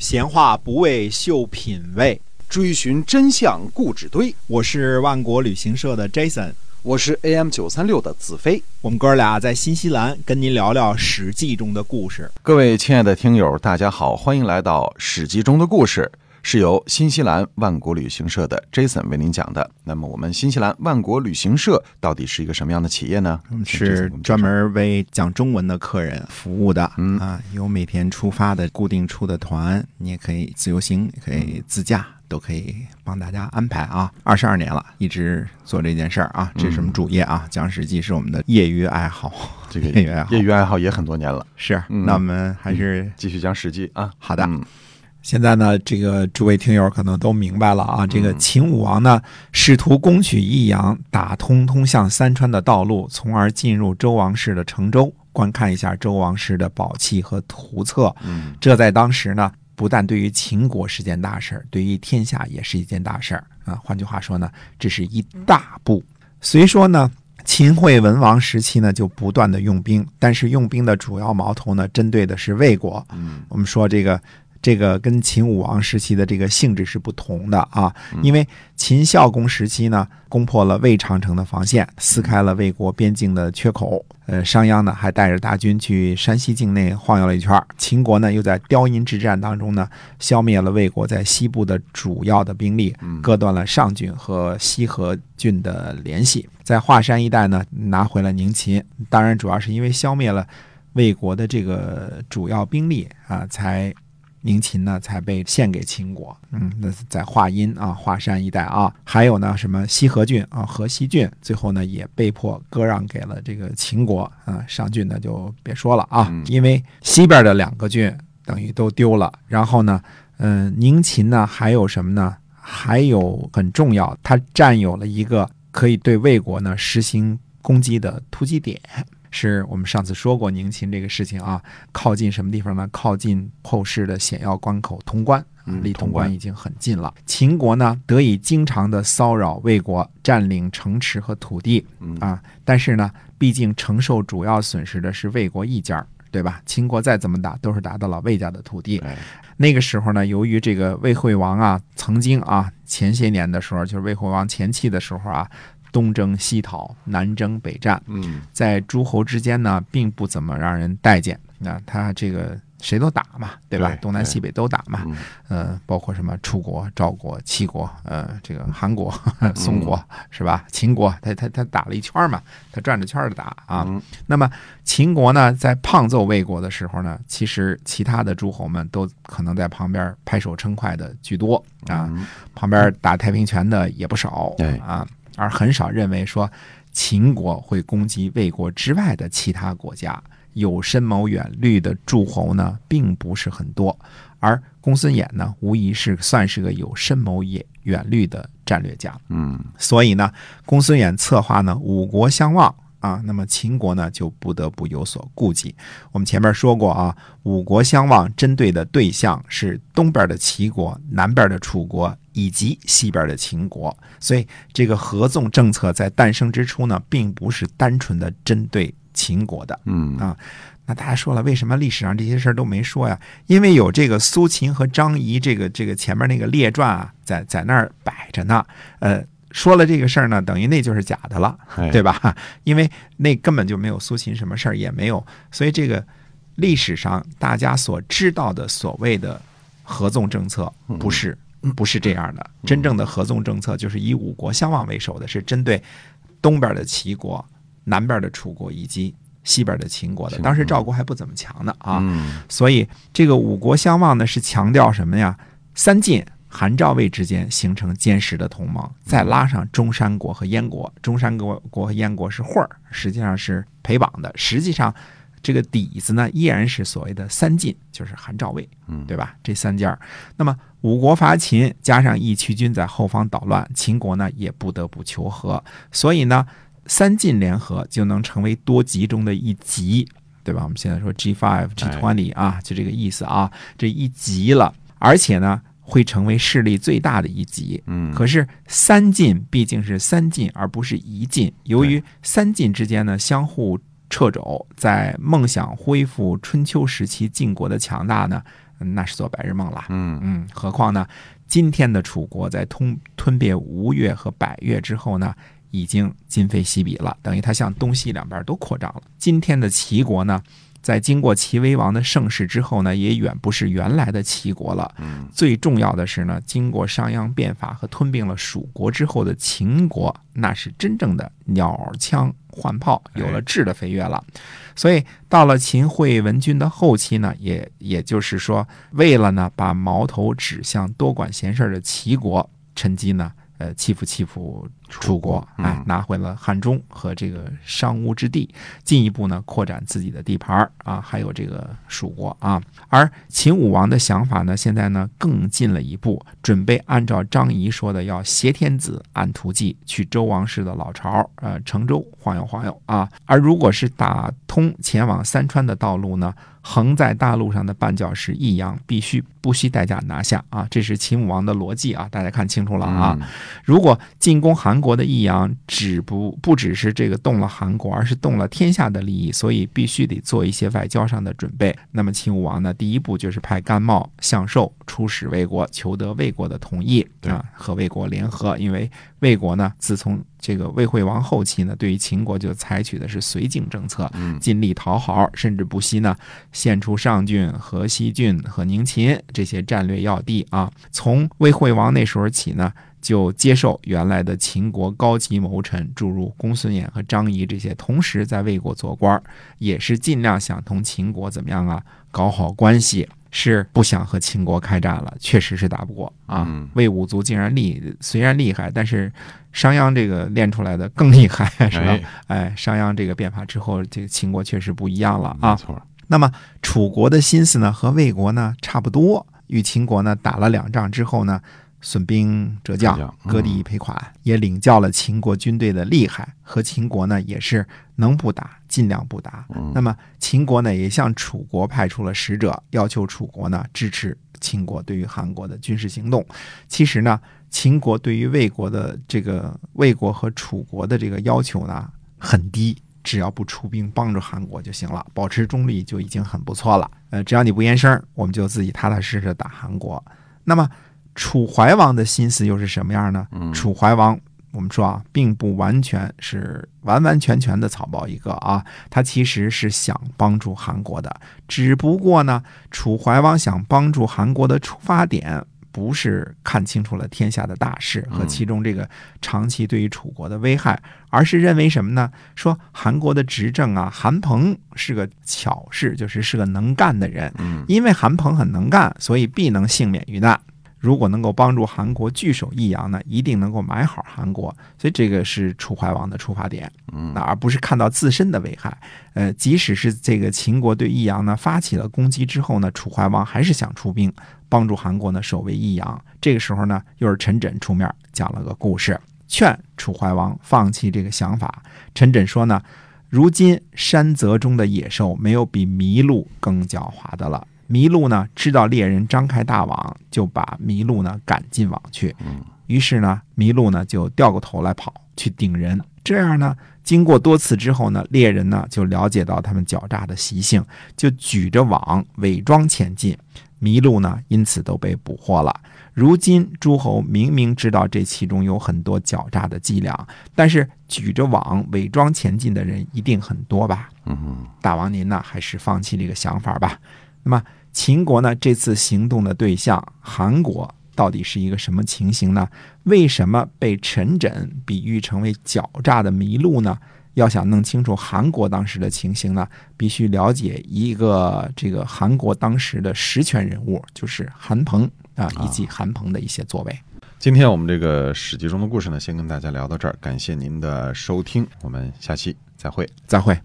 闲话不为秀品味，追寻真相故纸堆。我是万国旅行社的 Jason，我是 AM 九三六的子飞。我们哥俩在新西兰跟您聊聊《史记》中的故事。各位亲爱的听友，大家好，欢迎来到《史记》中的故事。是由新西兰万国旅行社的 Jason 为您讲的。那么，我们新西兰万国旅行社到底是一个什么样的企业呢？是专门为讲中文的客人服务的。嗯啊，有每天出发的固定出的团，你也可以自由行，也可以自驾，都可以帮大家安排啊。二十二年了，一直做这件事儿啊，这是我们主业啊。讲史记是我们的业余爱好，这个 业余爱好，业余爱好也很多年了。是，那我们还是继续讲史记啊。好的。现在呢，这个诸位听友可能都明白了啊。这个秦武王呢，试图攻取益阳，打通通向三川的道路，从而进入周王室的成周，观看一下周王室的宝器和图册。嗯，这在当时呢，不但对于秦国是件大事儿，对于天下也是一件大事儿啊。换句话说呢，这是一大步。虽说呢，秦惠文王时期呢，就不断的用兵，但是用兵的主要矛头呢，针对的是魏国。嗯，我们说这个。这个跟秦武王时期的这个性质是不同的啊，因为秦孝公时期呢，攻破了魏长城的防线，撕开了魏国边境的缺口。呃，商鞅呢还带着大军去山西境内晃悠了一圈。秦国呢又在雕阴之战当中呢，消灭了魏国在西部的主要的兵力，割断了上郡和西河郡的联系，在华山一带呢拿回了宁秦。当然，主要是因为消灭了魏国的这个主要兵力啊，才。宁秦呢才被献给秦国，嗯，那是在华阴啊、华山一带啊，还有呢什么西河郡啊、河西郡，最后呢也被迫割让给了这个秦国啊。上郡呢就别说了啊，因为西边的两个郡等于都丢了。然后呢，嗯，宁秦呢还有什么呢？还有很重要，它占有了一个可以对魏国呢实行攻击的突击点。是我们上次说过宁秦这个事情啊，靠近什么地方呢？靠近后世的险要关口潼关，离潼关已经很近了。秦国呢得以经常的骚扰魏国，占领城池和土地啊。但是呢，毕竟承受主要损失的是魏国一家，对吧？秦国再怎么打，都是打到了魏家的土地。那个时候呢，由于这个魏惠王啊，曾经啊，前些年的时候，就是魏惠王前期的时候啊。东征西讨，南征北战，嗯，在诸侯之间呢，并不怎么让人待见。那他这个谁都打嘛，对吧？东南西北都打嘛，呃，包括什么楚国、赵国、齐国，呃，这个韩国、宋国是吧？秦国，他他他打了一圈嘛，他转着圈的打啊。那么秦国呢，在胖揍魏国的时候呢，其实其他的诸侯们都可能在旁边拍手称快的居多啊，旁边打太平拳的也不少啊。而很少认为说秦国会攻击魏国之外的其他国家，有深谋远虑的诸侯呢，并不是很多。而公孙衍呢，无疑是算是个有深谋远远虑的战略家。嗯，所以呢，公孙衍策划呢五国相望啊，那么秦国呢就不得不有所顾忌。我们前面说过啊，五国相望针对的对象是东边的齐国，南边的楚国。以及西边的秦国，所以这个合纵政策在诞生之初呢，并不是单纯的针对秦国的。嗯啊，那大家说了，为什么历史上这些事儿都没说呀？因为有这个苏秦和张仪这个这个前面那个列传啊，在在那儿摆着呢。呃，说了这个事儿呢，等于那就是假的了，对吧？因为那根本就没有苏秦什么事儿，也没有，所以这个历史上大家所知道的所谓的合纵政策，不是。不是这样的，真正的合纵政策就是以五国相望为首的，是针对东边的齐国、南边的楚国以及西边的秦国的。当时赵国还不怎么强呢啊，所以这个五国相望呢是强调什么呀？三晋韩赵魏之间形成坚实的同盟，再拉上中山国和燕国，中山国国和燕国是混儿，实际上是陪绑的。实际上。这个底子呢，依然是所谓的三晋，就是韩赵魏，嗯，对吧？这三家那么五国伐秦，加上义渠军在后方捣乱，秦国呢也不得不求和。所以呢，三晋联合就能成为多极中的一极，对吧？我们现在说 G five、G twenty 啊，就这个意思啊，这一极了，而且呢，会成为势力最大的一级。嗯，可是三晋毕竟是三晋，而不是一晋。由于三晋之间呢相互。掣肘在梦想恢复春秋时期晋国的强大呢，那是做白日梦了。嗯嗯，何况呢，今天的楚国在吞吞并吴越和百越之后呢，已经今非昔比了，等于它向东西两边都扩张了。今天的齐国呢，在经过齐威王的盛世之后呢，也远不是原来的齐国了。嗯最重要的是呢，经过商鞅变法和吞并了蜀国之后的秦国，那是真正的鸟枪换炮，有了质的飞跃了。所以到了秦惠文君的后期呢，也也就是说，为了呢把矛头指向多管闲事的齐国，趁机呢。呃，欺负欺负楚国，嗯哎，拿回了汉中和这个商巫之地，进一步呢扩展自己的地盘儿啊，还有这个蜀国啊。而秦武王的想法呢，现在呢更进了一步，准备按照张仪说的，要挟天子按图计去周王室的老巢，呃，成周晃悠晃悠啊。而如果是打通前往三川的道路呢，横在大陆上的绊脚石益阳必须不惜代价拿下啊，这是秦武王的逻辑啊，大家看清楚了啊。嗯如果进攻韩国的益阳只不不只是这个动了韩国，而是动了天下的利益，所以必须得做一些外交上的准备。那么秦武王呢，第一步就是派甘茂、向寿出使魏国，求得魏国的同意啊，和魏国联合。因为魏国呢，自从这个魏惠王后期呢，对于秦国就采取的是绥靖政策，嗯尽力讨好，甚至不惜呢献出上郡、河西郡和宁秦这些战略要地啊。从魏惠王那时候起呢，就接受原来的秦国高级谋臣，诸如公孙衍和张仪这些，同时在魏国做官，也是尽量想同秦国怎么样啊，搞好关系。是不想和秦国开战了，确实是打不过啊嗯！魏武卒竟然厉，虽然厉害，但是商鞅这个练出来的更厉害，是吧？哎，哎，商鞅这个变法之后，这个秦国确实不一样了啊。没错，那么楚国的心思呢，和魏国呢差不多，与秦国呢打了两仗之后呢，损兵折将割地赔款，也领教了秦国军队的厉害，和秦国呢也是能不打尽量不打。嗯那么秦国呢也向楚国派出了使者，要求楚国呢支持秦国对于韩国的军事行动。其实呢，秦国对于魏国的这个魏国和楚国的这个要求呢很低，只要不出兵帮助韩国就行了，保持中立就已经很不错了。呃，只要你不言声，我们就自己踏踏实实打韩国。那么楚怀王的心思又是什么样呢？嗯楚怀王，我们说啊，并不完全是完完全全的草包一个啊，他其实是想帮助韩国的，只不过呢，楚怀王想帮助韩国的出发点。不是看清楚了天下的大势和其中这个长期对于楚国的危害，而是认为什么呢？说韩国的执政啊，韩鹏是个巧士，就是是个能干的人，嗯因为韩鹏很能干，所以必能幸免于难。如果能够帮助韩国据守益阳呢，一定能够买好韩国。所以这个是楚怀王的出发点，嗯那而不是看到自身的危害。呃，即使是这个秦国对益阳呢发起了攻击之后呢，楚怀王还是想出兵帮助韩国呢守卫益阳。这个时候呢，又是陈轸出面讲了个故事，劝楚怀王放弃这个想法。陈轸说呢，如今山泽中的野兽没有比麋鹿更狡猾的了。麋鹿呢，知道猎人张开大网，就把麋鹿呢赶进网去。嗯于是呢，麋鹿呢就掉过头来跑去顶人。这样呢，经过多次之后呢，猎人呢就了解到他们狡诈的习性，就举着网伪装前进。麋鹿呢，因此都被捕获了。如今诸侯明明知道这其中有很多狡诈的伎俩，但是举着网伪装前进的人一定很多吧？嗯大王您呢，还是放弃这个想法吧。那么秦国呢，这次行动的对象韩国到底是一个什么情形呢？为什么被陈轸比喻成为狡诈的麋鹿呢？要想弄清楚韩国当时的情形呢，必须了解一个这个韩国当时的实权人物，就是韩鹏啊，以及韩鹏的一些作为。今天我们这个史记中的故事呢，先跟大家聊到这儿，感谢您的收听，我们下期再会。再会。